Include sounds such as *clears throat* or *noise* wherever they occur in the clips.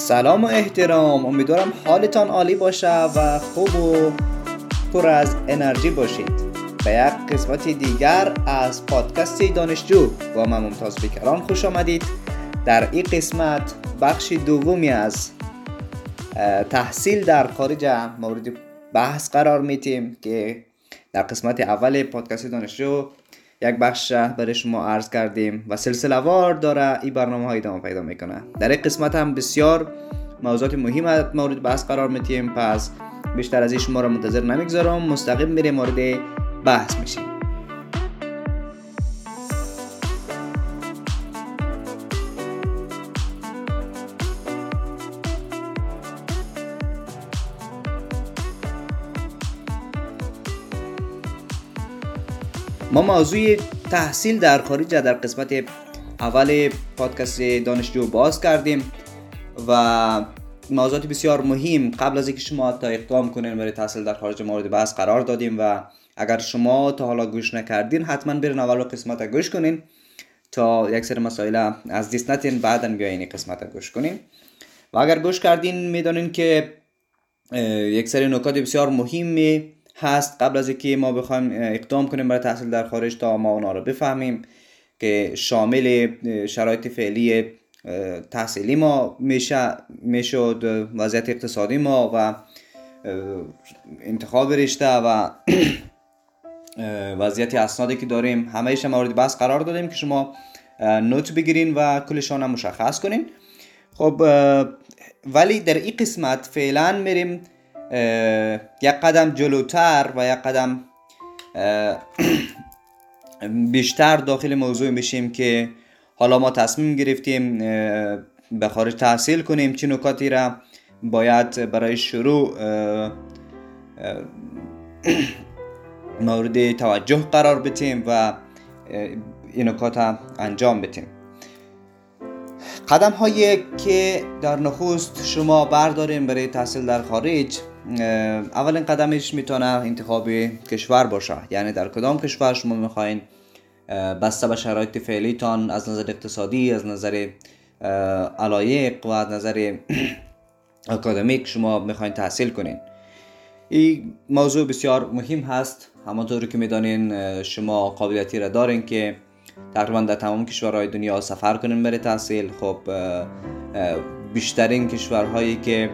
سلام و احترام. امیدوارم حالتان عالی باشه و خوب و پر از انرژی باشید. به یک قسمت دیگر از پادکست دانشجو با من ممتاز بکران خوش آمدید. در این قسمت بخش دومی از تحصیل در خارج مورد بحث قرار میتیم که در قسمت اول پادکست دانشجو یک بخش برای شما عرض کردیم و سلسله وار داره این برنامه های ادامه پیدا می‌کنه. در این قسمت هم بسیار موضوعات مهم مورد بحث قرار میتیم پس بیشتر از این شما را منتظر نمی‌گذارم. مستقیم میره مورد بحث میشیم. ما موضوع تحصیل در خارج در قسمت اول پادکست دانشجو باز کردیم و موضوعات بسیار مهم قبل از اینکه شما تا اقدام کنین برای تحصیل در خارج مورد بحث قرار دادیم و اگر شما تا حالا گوش نکردین حتما برین اول قسمت گوش کنین تا یک سری مسائل از دیست نتین بعدا بیاین قسمت گوش کنین. و اگر گوش کردین می‌دانین که یک سری نکات بسیار مهمی هست. قبل از اینکه ما بخوایم اقدام کنیم برای تحصیل در خارج تا ما اونا رو بفهمیم که شامل شرایط فعلی تحصیلی ما میشه می‌شد وضعیت اقتصادی ما و انتخاب رشته و *clears throat* وضعیت اسنادی که داریم. همه مورد بحث قرار دادیم که شما نوت بگیرین و کلشان هم مشخص کنین. خب ولی در این قسمت فعلا میریم یک قدم جلوتر و یک قدم *clears throat* بیشتر داخل موضوع میشیم که حالا ما تصمیم گرفتیم به خارج تحصیل کنیم چه نکاتی را باید برای شروع *clears throat* مورد توجه قرار بدیم و این نکات انجام بدیم. قدم هایی که در نخست شما برداریم برای تحصیل در خارج اولین قدمش می‌تونه انتخاب کشور باشه. یعنی در کدام کشور شما می‌خواین بسته به شرایط فعلیتان از نظر اقتصادی از نظر علایق و از نظر *clears throat* اکادمیک شما می‌خواین تحصیل کنین. این موضوع بسیار مهم هست. همانطور که می‌دانین شما قابلیتی را دارین که تقریبا در تمام کشورهای دنیا سفر کنین برای تحصیل. خب بیشترین کشورهایی که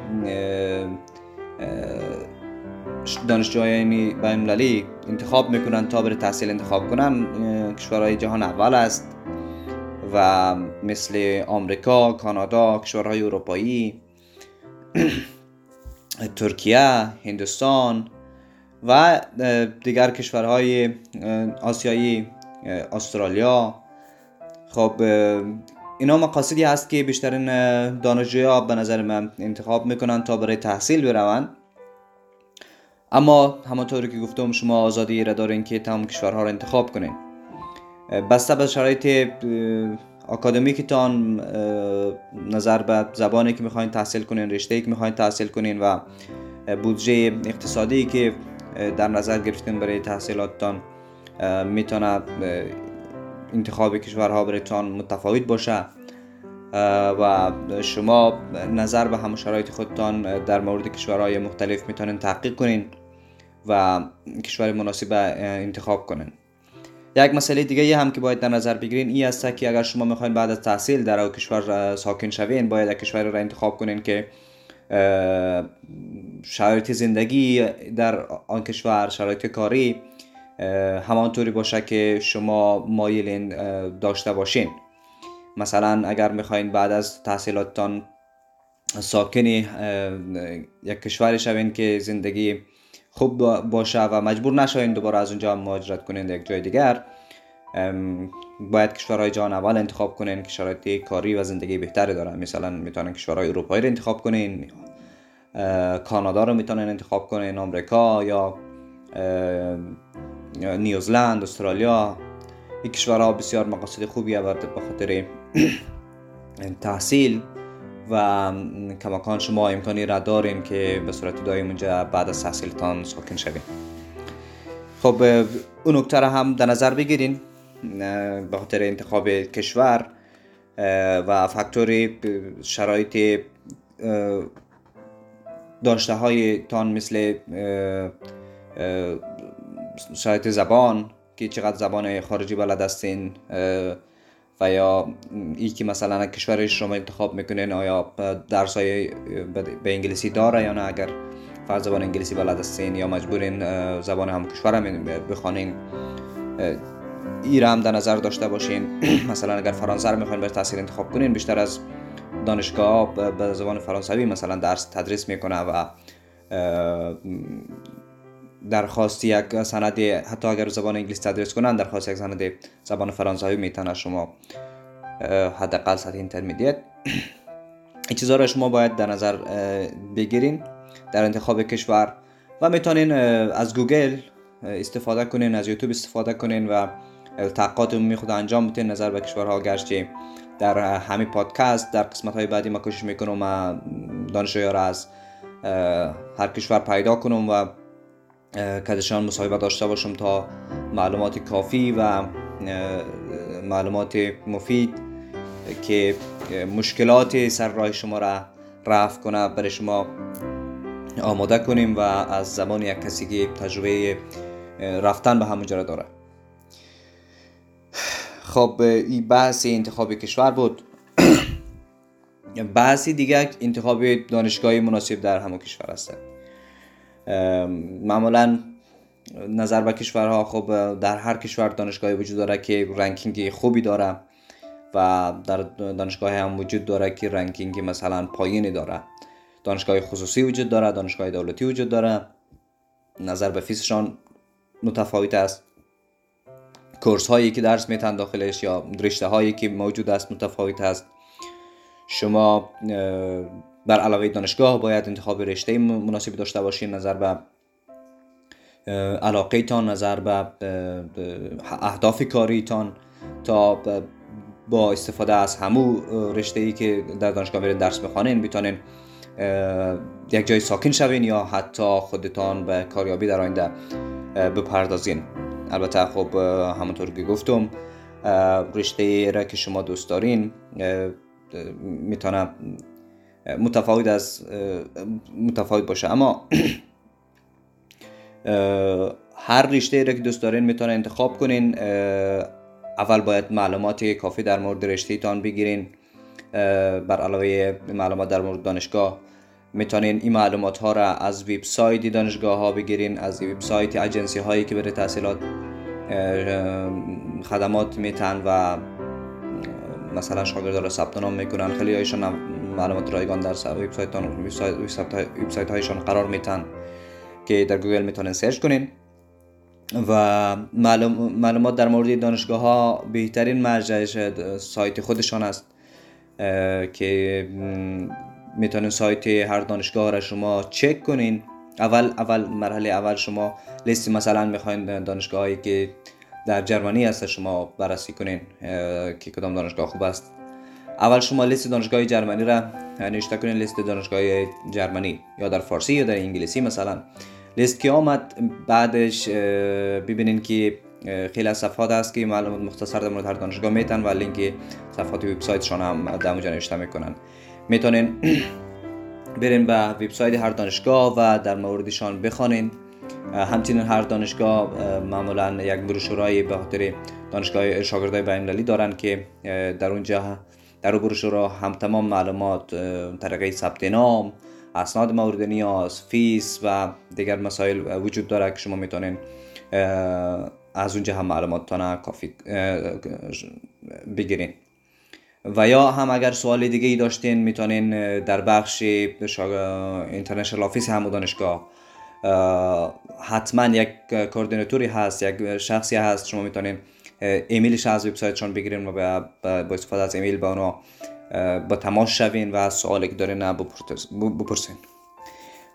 دانشجوهای بینالمللی انتخاب می‌کنن تا برای تحصیل انتخاب کنن. کشورهای جهان اول است و مثل آمریکا، کانادا، کشورهای اروپایی *clears throat* ترکیه، هندوستان و دیگر کشورهای آسیایی استرالیا. خب اینا مقاصدی هست که بیشترین دانشجویا به نظر من انتخاب می‌کنن تا برای تحصیل بروند. اما همانطوری که گفتم شما آزادی را دارین که تمام کشورها را انتخاب کنین. بسته به شرایط اکادمیکتان نظر به زبانی که می‌خواین تحصیل کنین رشته که می‌خواین تحصیل کنین و بودجه اقتصادی که در نظر گرفتین برای تحصیلاتتان می‌تونه انتخاب کشورها برایتان متفاوت باشه. و شما نظر به همه شرایط خودتان در مورد کشورهای مختلف می‌تونین تحقیق کنین و کشور مناسب انتخاب کنین. یک مسئله دیگه هم که باید در نظر بگیرین این است که اگر شما می‌خواین بعد از تحصیل در او کشور ساکن شوین باید یک کشور را انتخاب کنین که شرایط زندگی در آن کشور شرایط کاری همانطوری باشه که شما مایلین داشته باشین. مثلا اگر می‌خواین بعد از تحصیلاتتان ساکنی یک کشوری شوین که زندگی خوب باشه و مجبور نشوین دوباره از اونجا مهاجرت کنین یک جای دیگر باید کشورهای جهان اول انتخاب کنین که شرایط کاری و زندگی بهتری دارن. مثلا می‌تونن کشورهای اروپایی رو انتخاب کنین کانادا رو می‌تونن انتخاب کنین آمریکا یا نیوزلند استرالیا. این کشورها بسیار مقاصد خوبی به خاطر *clears throat* تحصیل و کماکان. شما امکانی را دارین که به صورت دایم اونجا بعد از تحصیلتان ساکن شوین. خب اون نکته را هم در نظر بگیرین به خاطر انتخاب کشور و فاکتور شرایط داشته های تان مثل شاید زبان که چقدر زبان خارجی بلد هستین و یا ای که مثلا کشور شما انتخاب می‌کنین آیا درس های به انگلیسی داره یا نه؟ اگر فرض زبان انگلیسی بلد هستین یا مجبورین زبان هم کشور هم بخوانین ای را هم در نظر داشته باشین. *clears throat* مثلا اگر فرانسه رو می‌خواین بر تحصیل انتخاب کنین بیشتر از دانشگاه به زبان فرانسوی مثلا درس تدریس می‌کنه و درخواست یک سند حتی اگر زبان انگلیسی تدریس کنن درخواست یک سند زبان فرانسوی می‌تونه شما حداقل سطح intermediate *clears throat* این چیزها را شما باید در نظر بگیرین در انتخاب کشور و می‌تونین از گوگل استفاده کنین از یوتیوب استفاده کنین و تحقیقات عمومی خود انجام بدین نظر به کشورها گرچه در همین پادکست در قسمت های بعدی ما کوشش می‌کنم و دانشجویا را از هر کشور پیدا کنم و کدشان مصاحبه داشته باشم تا معلومات کافی و معلومات مفید که مشکلات سر راه شما را رفع کنه برای شما آماده کنیم و از زبان یک کسی که تجربه رفتن به همونجا داره. خب این بحث انتخاب کشور بود. *coughs* بحثی دیگه انتخاب دانشگاهی مناسب در همون کشور هست معمولا نظر به کشورها خب در هر کشور دانشگاهی وجود داره که رنکینگ خوبی داره و در دانشگاه هم وجود داره که رنکینگ مثلا پایینی داره. دانشگاه خصوصی وجود داره دانشگاه دولتی وجود داره. نظر به فیسشان متفاوت است. کورس هایی که درس میتن داخلش یا رشته هایی که موجود است متفاوت است. شما بر علاوه دانشگاه باید انتخاب رشته مناسبی داشته باشین نظر به علاقه تان نظر به اهداف کاریتان تا با استفاده از همو رشته ای که در دانشگاه برین درس بخوانین می‌تونین یک جای ساکن شوین یا حتی خودتان به کاریابی در آینده بپردازین. البته خب همونطور که گفتم رشته را که شما دوست دارین می‌تونه متفاوت از متفاوت باشه. اما *clears throat* هر رشته را که دوست دارین می‌تونه انتخاب کنین. اول باید معلومات کافی در مورد رشته تان بگیرین بر علاوه معلومات در مورد دانشگاه می‌تونین این معلومات ها را از وبسایت دانشگاه ها بگیرین از وبسایت اجنسی هایی که برای تحصیلات خدمات میتن و مثلا شاگرد را ثبت نام می‌کنن. خیلی هایشان معلومات رایگان در وبسایت هایشان قرار میتن که در گوگل می‌تونن سرچ کنین. و معلومات در مورد دانشگاه ها بهترین مرجعش سایت خودشان است که می‌تونین سایت هر دانشگاه را شما چک کنین. اول اول مرحله اول شما لیست مثلا می‌خواین دانشگاه هایی که در جرمنی هست شما بررسی کنین که کدام دانشگاه خوب است. اول شما لیست دانشگاه جرمنی را نوشته کنین لیست دانشگاه جرمنی یا در فارسی یا در انگلیسی مثلا. لیست که آمد بعدش ببینین که خیلی از صفحات هست که معلومات مختصر در مورد هر دانشگاه میتن و لینک صفحات وبسایتشان هم در اونجا نوشته می‌کنن. می‌تونین *clears throat* برین به وبسایت هر دانشگاه و در موردشان بخوانین. همچنین هر دانشگاه معمولا یک بروشورایی به خاطر دانشگاه شاگردای بین‌المللی دارن که در اونجا در بروشورا هم تمام معلومات طریقه ثبت نام اسناد مورد نیاز fees و دیگر مسائل وجود داره که شما می‌تونین از اونجا هم معلوماتتان کافی بگیرین. و یا هم اگر سوال دیگه ای داشتین می‌تونین در بخش international office هم دانشگاه حتما یک coordinator ی هست یک شخصی هست شما می‌تونین ایمیلش از وبسایتشون بگیرین و با استفاده از ایمیل با اونا با تماس شوین و سوالی که دارین بپرسین.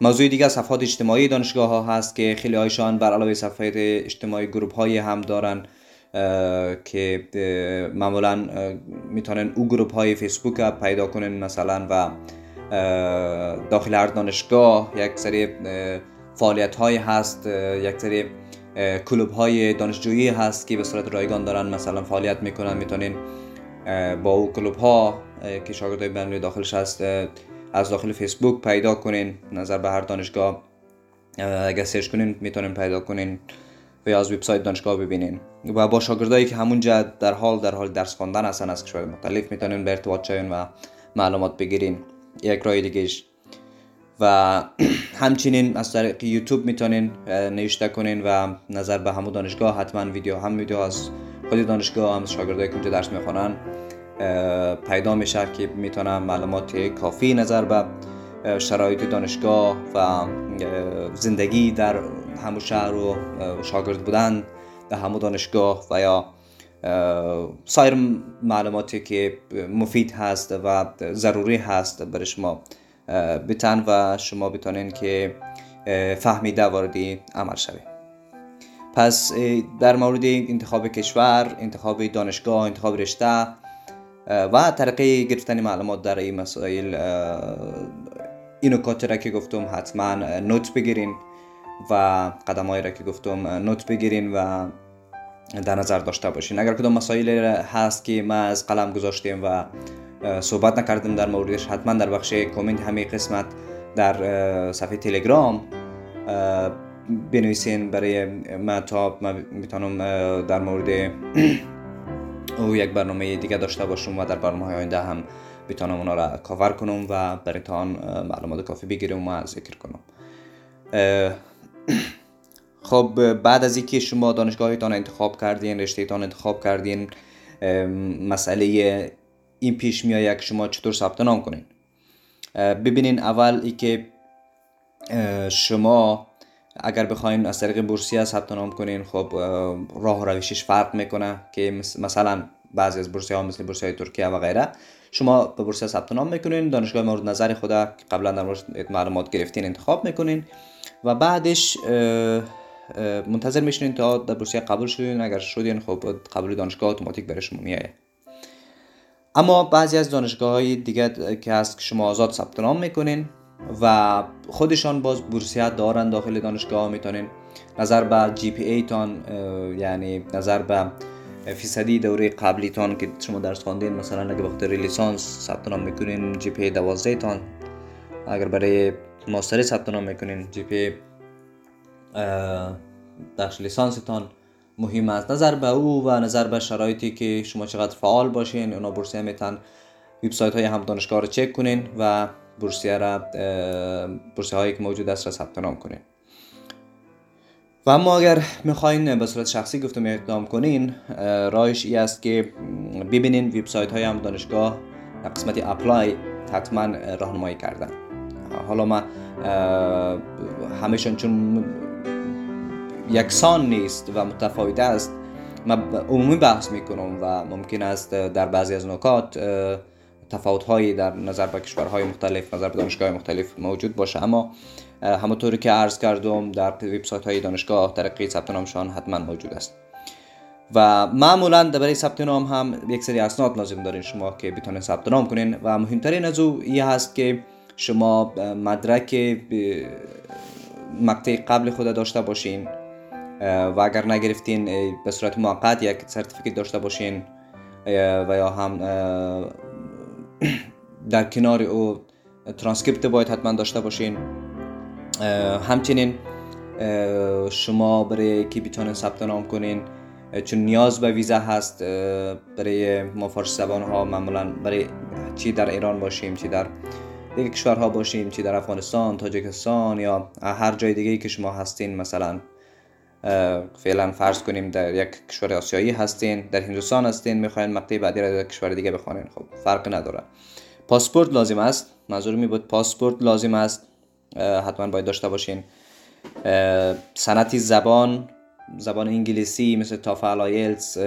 موضوع دیگه صفحات اجتماعی دانشگاه ها هست که خیلی هایشان بر علاوه صفحات اجتماعی گروپ های هم دارن که معمولا می‌تونن او گروپ های فیسبوک پیدا کنن مثلا و داخل هر دانشگاه یک سری فعالیت های هست یک سری کلوب های دانشجویی هست که به صورت رایگان دارن مثلا فعالیت می‌کنن می‌تونین با او کلوب ها که شاگردای بینالمللی داخلش هست از داخل فیسبوک پیدا کنین نظر به هر دانشگاه اگر سرچ کنین می‌تونین پیدا کنین و یا از وبسایت دانشگاه ببینین. و با شاگردایی که همونجا در حال در حال درس خواندن هستن از کشور مختلف می‌تونین به ارتباط شوین و معلومات بگیرین. یک راه دیگهش. و همچنین از طریق یوتیوب می‌تونین نوشته کنین و نظر به همون دانشگاه حتما ویدیو هم ویدیو از خود دانشگاه هم شاگردایی که درس می‌خوانن پیدا میشه که می‌تونن معلومات کافی نظر به شرایط دانشگاه و زندگی در همو شهر و شاگرد بودن در همو دانشگاه و یا سایر معلوماتی که مفید هست و ضروری هست برای شما. بتن و شما بتانین که فهمیده واردی عمل شوید پس در مورد انتخاب کشور، انتخاب دانشگاه، انتخاب رشته و طریقه گرفتن معلومات در این مسائل این نکات را که گفتم حتما نوت بگیرین و قدم را که گفتم نوت بگیرین و در نظر داشته باشین. اگر کدام مسائل هست که ما از قلم گذاشتیم و صحبت نکردیم در موردش حتما در بخش کامنت همه قسمت در صفحه تلگرام بنویسین برای ما تا ما می‌تونم در مورد *clears throat* او یک برنامه دیگه داشته باشم و در برنامه های آینده هم بتونم اونا را کاور کنم و برایتان معلومات کافی بگیرم و ذکر کنم. *clears throat* خب بعد از اینکه شما دانشگاهتان انتخاب کردین رشتهتان انتخاب کردین مسئله این پیش میآید که شما چطور ثبت نام کنین. ببینین اول ای که شما اگر بخواین از طریق بورسیه ثبت نام کنین خب راه و روشش فرق می‌کنه که مثلا بعضی از بورسیه مثل بورسیه ترکیه و غیره شما به بورسیه ثبت نام می‌کنین دانشگاه مورد نظر خدا که قبلا در مورد معلومات گرفتین انتخاب می‌کنین و بعدش منتظر میشین تا در بورسیه قبول شدین. اگر شدین خب قبول دانشگاه اتوماتیک برای شما میایه اما بعضی از دانشگاه های دیگه که هست که شما آزاد ثبت نام می‌کنین و خودشان باز بورسیت دارن داخل دانشگاه می‌تونین. نظر به GPA تان یعنی نظر به فیصدی دوره قبلی تان که شما درس خواندین مثلا اگه بخاطر لیسانس ثبت نام می‌کنین GPA 12 تان. اگر برای ماستری ثبت نام می‌کنین جی پی بخش لیسانس تان. مهم است. نظر به او و نظر به شرایطی که شما چقدر فعال باشین اونا بورسیه میتن وبسایت های هم دانشگاه رو چک کنین و بورسیه را بورسیه هایی که موجود است را ثبت نام کنین. و اما اگر می‌خواین به صورت شخصی گفتم اقدام کنین راهش ای است که ببینین وبسایت های هم دانشگاه قسمت اپلای حتما راهنمایی کردن. حالا ما همیشون چون یکسان نیست و متفاوت است. من عمومی بحث می‌کنم و ممکن است در بعضی از نکات تفاوت هایی در نظر به کشورهای مختلف نظر به دانشگاه مختلف موجود باشه. اما همونطوری که عرض کردم در وبسایت های دانشگاه طریقه ثبت نامشان حتما موجود است. و معمولا برای ثبت نام هم یک سری اسناد لازم دارین شما که بتونین ثبت نام کنین. و مهمترین از او این هست که شما مدرک مقطع قبل خود داشته باشین. و اگر نگرفتین به صورت موقت یک certificate داشته باشین و یا هم *clears throat* در کنار او ترانسکریپت باید حتما داشته باشین. همچنین شما برای که بتونین ثبت نام کنین چون نیاز به ویزا هست برای ما فارسی زبان ها معمولا برای چی در ایران باشیم چی در دیگه کشورها باشیم چی در افغانستان تاجیکستان یا هر جای دیگه که شما هستین مثلا. فعلا فرض کنیم در یک کشور آسیایی هستین در هندوستان هستین می‌خواین مقطع بعدی را در کشور دیگه بخوانین. خب فرق نداره. پاسپورت لازم است. منظور می بود پاسپورت لازم است. حتما باید داشته باشین. سند زبان زبان انگلیسی مثل TOEFL IELTS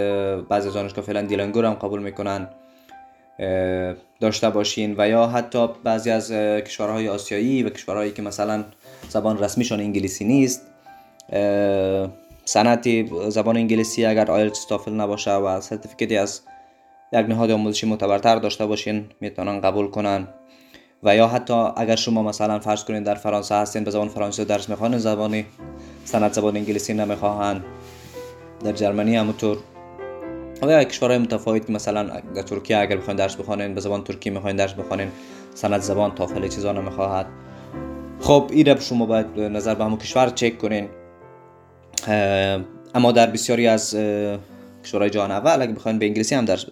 بعضی دانشگاه فعلا Duolingo هم قبول می‌کنن. داشته باشین. و یا حتی بعضی از کشورهای آسیایی و کشورهایی که مثلا زبان رسمیشان انگلیسی نیست سند زبان انگلیسی اگر IELTS TOEFL نباشه و certificate ی از یک نهاد آموزشی معتبرتر داشته باشین می‌تونن قبول کنن. و یا حتی اگر شما مثلا فرض کنین در فرانسه هستین به زبان فرانسه درس می‌خوان زبانی سند زبان انگلیسی نمی‌خواهن در جرمنی همونطور. و یا کشورهای متفاوت مثلا در ترکیه اگر بخواین درس بخوانین به زبان ترکی می‌خواین درس بخوانین سند زبان تافل چیزا نمی‌خواهد. خب این شما باید نظر به همون کشور چک کنین. اما در بسیاری از کشورهای جهان اول اگه بخواین به انگلیسی هم درس,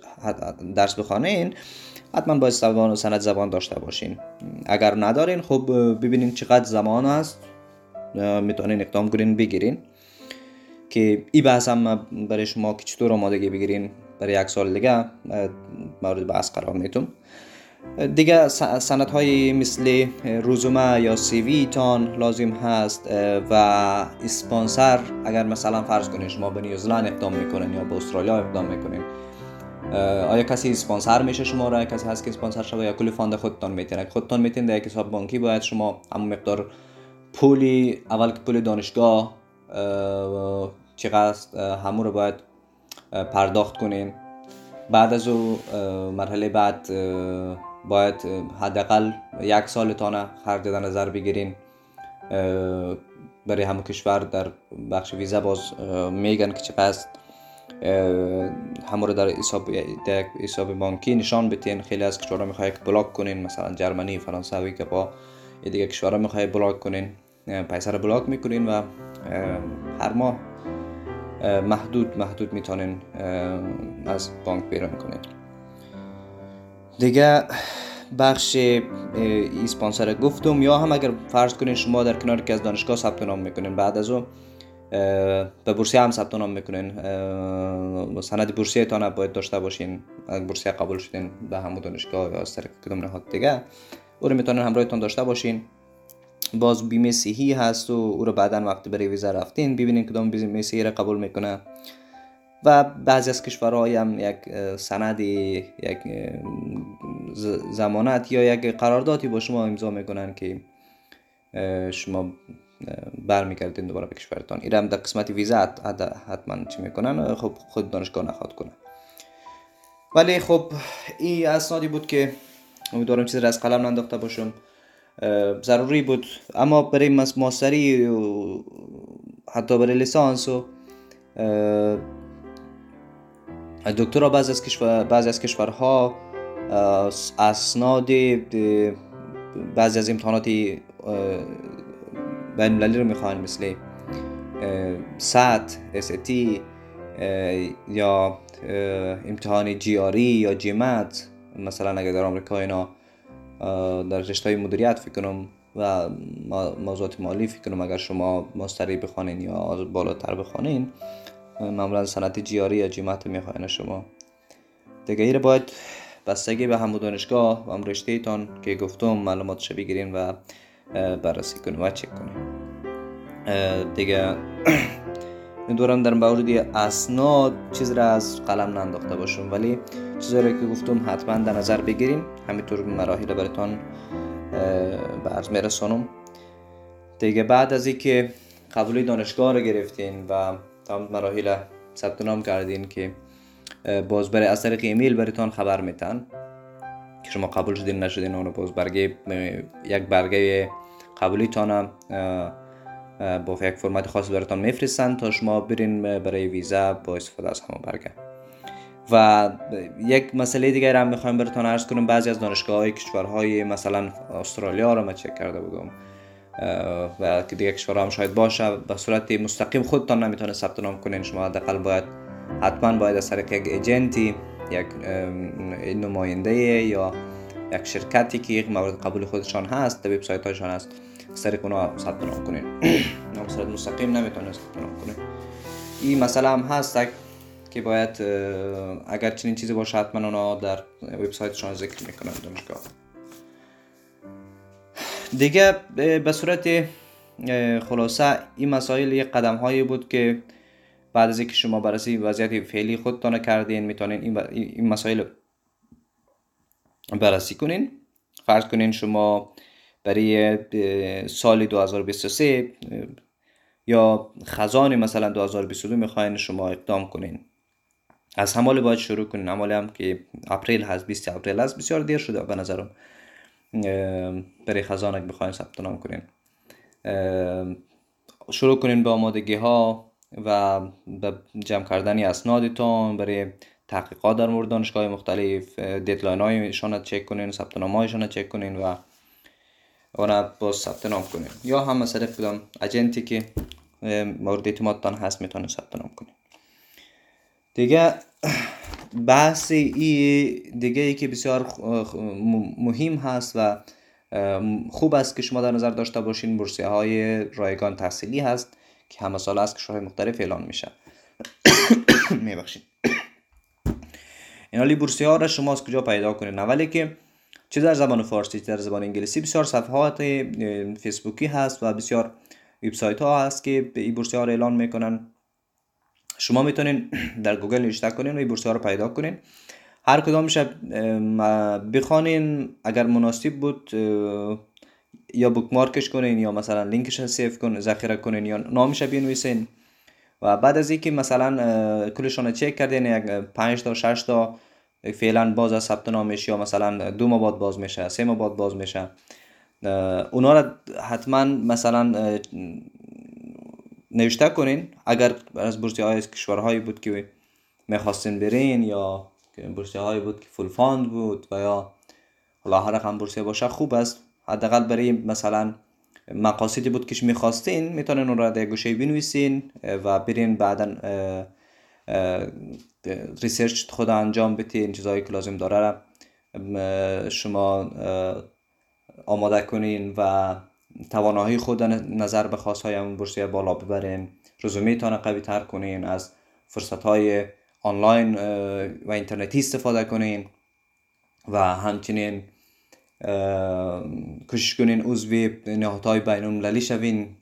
درس بخوانین حتما باید زبان و سند زبان داشته باشین. اگر ندارین خب ببینین چقدر زمان هست می‌تونین اقدام کنین بگیرین. که این بحث هم برای شما که چطور آمادگی بگیرین برای یک سال دیگه مورد بحث قرار میتون. دیگه سنت های مثل روزومه یا سیوی تان لازم هست و اسپانسر اگر مثلا فرض کنید شما به نیوزلند اقدام می‌کنین یا به استرالیا اقدام می‌کنین آیا کسی اسپانسر میشه شما را؟ کسی هست که اسپانسر شده یا کل fund خودتان میتین خودتان میتین در یک حساب بانکی باید شما همون مقدار پولی اول که پول دانشگاه چقدر همون رو باید پرداخت کنین. بعد از او مرحله بعد باید حداقل یک سال تانه خرج در نظر بگیرین. برای همون کشور در بخش ویزا باز میگن که چقدر همه رو در حساب حساب بانکی نشان بتین خیلی از کشورها می‌خوای که بلاک کنین مثلا جرمنی فرانسوی که با دیگه کشورها می‌خوای بلاک کنین. پیسه رو بلاک می‌کنین و هر ماه محدود محدود می‌تونین از بانک بیرون کنین دیگه بخش اسپانسر گفتم یا هم اگر فرض کنین شما در کنار که از دانشگاه ثبت نام می‌کنین بعد از اون به بورسیه هم ثبت نام می‌کنین سند بورسیه تان باید داشته باشین اگر بورسیه قبول شدین به همون دانشگاه یا از طریق کدوم نهاد دیگه او رو می‌تونین همراهتون داشته باشین. باز بیمه صحی هست و او رو بعدا وقتی برای ویزا رفتین ببینین کدام بیمه صحی رو قبول می‌کنه. و بعضی از کشورهای هم یک سند یک زمانت یا یک قراردادی با شما امضا می‌کنن که شما برمیگردین دوباره به کشورتان. این هم در قسمت ویزا حتما چی می‌کنن؟ خب خود دانشگاه نخواد کنن ولی خب این اسنادی بود که امیدوارم چیزی از قلم ننداخته باشم. ضروری بود. اما برای ماستری و حتی برای لیسانس و دکترا بعضی از کشور بعضی از کشورها اسناد بعضی از امتحانات بین المللی رو می‌خوان مثل سات تی یا امتحان جی یا جیمت مثلا اگر در آمریکا اینا در رشته های مدیریت فکر کنم و موضوعات مالی فکر کنم اگر شما مستری بخوانین یا بالاتر بخوانین معمولا سنت جیاری یا جیمت می‌خواین شما. دیگه باید بستگی به همو دانشگاه و هم رشته تان که گفتم معلوماتش بگیرین و بررسی کنین و چک کنین. دیگه *clears throat* دورم در مورد اسناد چیز را از قلم ننداخته باشم ولی چیزایی که گفتم حتما در نظر بگیرین. همینطور مراحل براتون به عرض میرسانم. دیگه بعد از اینکه قبولی دانشگاه رو گرفتین و تمام مراحل ثبت نام کردین که باز برای از طریق ایمیل براتون خبر میتن که شما قبول شدین نشدین اونو باز برگه یک برگه قبولی تانم با یک فرمت خاص براتون میفرستن تا شما برین برای ویزا با استفاده از همون برگه. و یک مسئله دیگر هم می‌خوایم براتون عرض کنم. بعضی از دانشگاه های کشورهای مثلا استرالیا رو من چک کرده بودم. و دیگه کشورها هم شاید باشه. به صورت مستقیم خودتان نمی‌تونه ثبت نام کنین شما حداقل باید حتما باید از طریق یک ایجنتی یک نماینده یا یک شرکتی که یک مورد قبول خودشان هست در وبسایت هاشان هست از طریق ثبت نام کنین. *clears throat* به صورت مستقیم نمی‌تونه ثبت نام کنین این مسئله هم هست که باید اگر چنین چیزی باشه حتما اونا در وبسایتشان ذکر می‌کنن دانشگاه. دیگه به صورت خلاصه این مسائل یک قدم هایی بود که بعد از اینکه شما بررسی وضعیت فعلی خودتان کردین می‌تونین این مسائل بررسی کنین. فرض کنین شما برای سال 2023 یا خزان مثلا 2022 می‌خواین شما اقدام کنین. از همال باید شروع کنین. همال هم که اپریل هست 20 اپریل هست بسیار دیر شده به نظرم. برای خزانک بخواین ثبت نام کنین شروع کنین به آمادگی ها و به جمع کردن اسنادتان. برای تحقیقات در مورد دانشگاه مختلف دیدلاین هایشان چک کنین ثبت نام هایشان چک کنین و اونا باز ثبت نام کنین. یا هم مثلا کدام اجنتی که مورد اعتمادتان هست می‌تونه ثبت نام کنین. دیگه بحث ای دیگه ای که بسیار مهم هست و خوب است که شما در نظر داشته باشین بورسیه های رایگان تحصیلی هست که همه سال از کشورهای مختلف اعلان میشه. *coughs* میبخشید. این حالی بورسیه ها را شما از کجا پیدا کنید اولی که چه در زبان فارسی چه در زبان انگلیسی؟ بسیار صفحات فیسبوکی هست و بسیار وبسایت ها هست که این بورسیه ها را اعلان می‌کنن. شما می‌تونین *clears throat* در گوگل نوشته کنین و این بورسیه ها رو پیدا کنین. هر کدامش بخوانین. اگر مناسب بود یا bookmark ش کنین یا مثلا لینکش save کن ذخیره کنین یا نامش بنویسین. و بعد از اینکه مثلا کلشان چک کردین یک 5 تا 6 تا فعلا باز از ثبت نامش یا مثلا دو ماه بعد باز میشه سه ماه بعد باز میشه. اونا را حتما مثلا نوشته کنین؟ اگر از بورسیه های کشورهایی بود که می‌خواستین برین یا بورسیه هایی بود که full fund بود و یا حالا هر رقم بورسیه باشه خوب است. حداقل برای مثلا مقاصدی بود که می‌خواستین می‌تونین اون را در گوشه بنویسین و برین بعدا research خود انجام بدین چیزهایی که لازم داره شما آماده کنین و توانایی خود نظر به خواست های همون بورسیه بالا ببرین رزومه تان قوی تر کنین. از فرصت های آنلاین و اینترنتی استفاده کنین. و همچنین کوشش کنین عضو نهادهای بین المللی شوین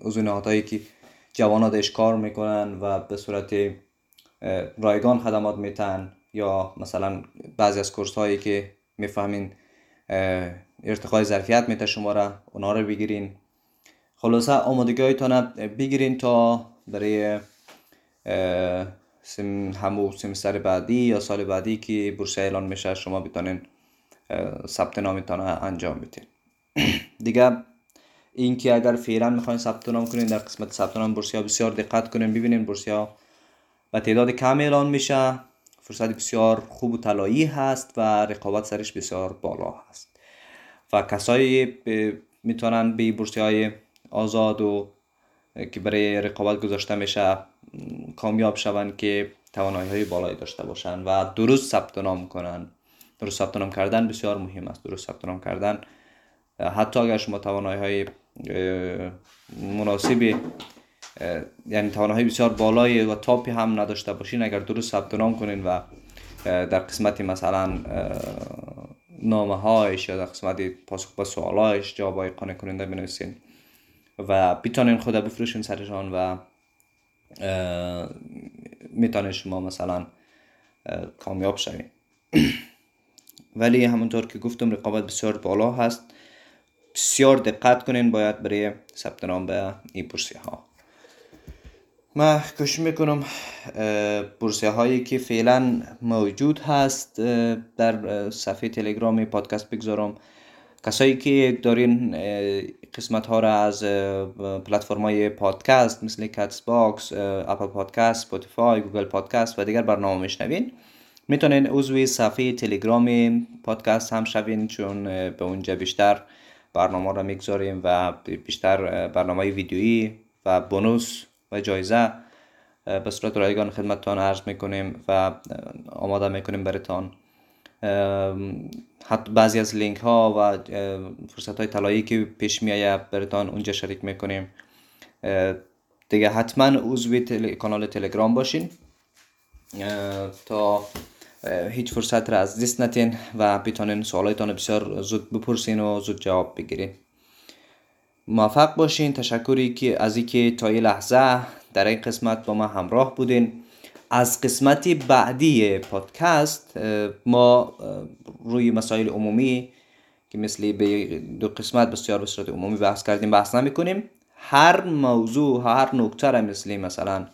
عضو نهادهایی که جوانات کار می‌کنن و به صورت رایگان خدمات میتن. یا مثلا بعضی از کورس هایی که می‌فهمین ارتقای ظرفیت میته شما را اونا رو بگیرین. خلاصه آمادگی هایتان بگیرین تا برای سم همو سمستر بعدی یا سال بعدی که بورس اعلان میشه شما بتونین ثبت نامتان انجام بدین. *clears throat* دیگه اینکه اگر فعلا می‌خواین ثبت نام کنین در قسمت ثبت نام بورسیا بسیار دقت کنین ببینین بورسیا و تعداد کم اعلان میشه. فرصت بسیار خوب و طلایی هست و رقابت سرش بسیار بالا هست. و کسایی می‌تونن به بورسی های آزاد و که برای رقابت گذاشته میشه کامیاب شوند که توانایی های بالایی داشته باشن و درست ثبت نام کنن. درست ثبت نام کردن بسیار مهم است. درست ثبت نام کردن حتی اگر شما توانایی های مناسبی یعنی توانایی بسیار بالایی و تاپی هم نداشته باشین اگر درست ثبت نام کنین و در قسمت مثلا نامه هایش یا در قسمت پاسخ به سوالایش جوابای قانع کننده بنویسین. و بیتانین خود بفروشین سرشان و می‌تونه شما مثلا کامیاب شوین. *clears throat* ولی همونطور که گفتم رقابت بسیار بالا هست. بسیار دقت کنین باید برای ثبت نام به این بورسیه ها. ما کوشش می‌کنم بورسیه هایی که فعلا موجود هست در صفحه تلگرام پادکست بگذارم. کسایی که دارین قسمت ها را از پلتفرم های پادکست مثل Castbox، Apple Podcast، Spotify، Google Podcast و دیگر برنامه میشنوین. می‌تونین عضو صفحه تلگرام پادکست هم شوین چون به اونجا بیشتر برنامه را می‌گذاریم و بیشتر برنامه ویدیویی و بونوس و جایزه به صورت رایگان خدمتتان عرض می‌کنیم و آماده می‌کنیم برتان حتی بعضی از لینک ها و فرصت های طلایی که پیش میایه برتان اونجا شریک می‌کنیم. دیگه حتما عضو تل... کانال تلگرام باشین. تا هیچ فرصت را از دست نتین و بتانین سوالایتان بسیار زود بپرسین و زود جواب بگیرین. موفق باشین. تشکری که از اینکه تا یه لحظه در این قسمت با ما همراه بودین. از قسمت بعدی پادکست ما روی مسائل عمومی که مثل به دو قسمت بسیار به صورت عمومی بحث کردیم بحث نمی کنیم هر موضوع هر نکته را مثل مثلا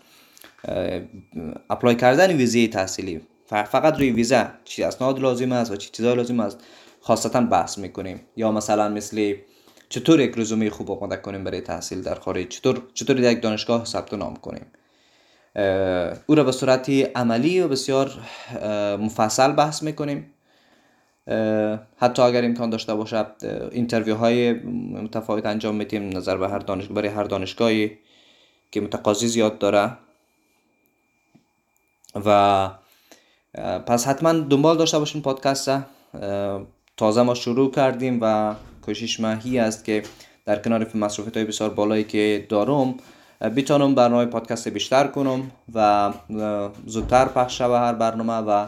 apply کردن ویزه تحصیلی فقط روی ویزه چی اسناد لازم است و چی چیزای لازم است خاصتا بحث می‌کنیم. یا مثلا مثل چطور یک رزومه خوب آماده کنیم برای تحصیل در خارج؟ چطور چطور یک دانشگاه ثبت نام کنیم؟ او را به صورت عملی و بسیار مفصل بحث می‌کنیم. حتی اگر امکان داشته باشد interview های متفاوت انجام میدیم. نظر به هر دانشگاه برای هر دانشگاهی که متقاضی زیاد داره. و پس حتما دنبال داشته باشین پادکست تازه ما شروع کردیم و کوشش ماهی است که در کنار مصروفیت های بسیار بالایی که دارم بیتانم برنامه پادکست بیشتر کنم و زودتر پخش شوه هر برنامه و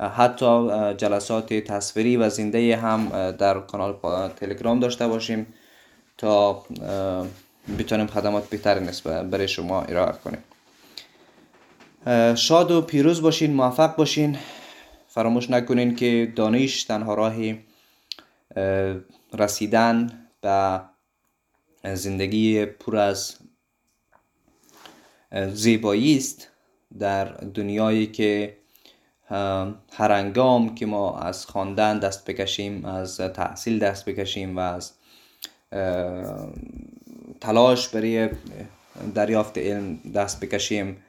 حتی جلسات تصویری و زنده هم در کانال تلگرام داشته باشیم تا بتونیم خدمات بهتر نسبت برای شما ارائه کنیم. شاد و پیروز باشین موفق باشین. فراموش نکنین که دانش تنها راه رسیدن به زندگی پر از زیبایی است در دنیایی که هر انگام که ما از خواندن دست بکشیم از تحصیل دست بکشیم و از تلاش برای دریافت علم دست بکشیم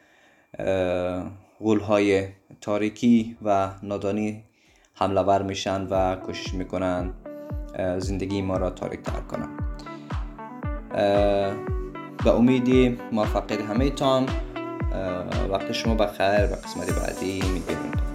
غولهای تاریکی و نادانی حمله ور میشن و کوشش می‌کنن. زندگی ما را تاریک تر کنن به امیدی موفقیت همه تان وقت شما بخیر و قسمت بعدی می‌بینیم.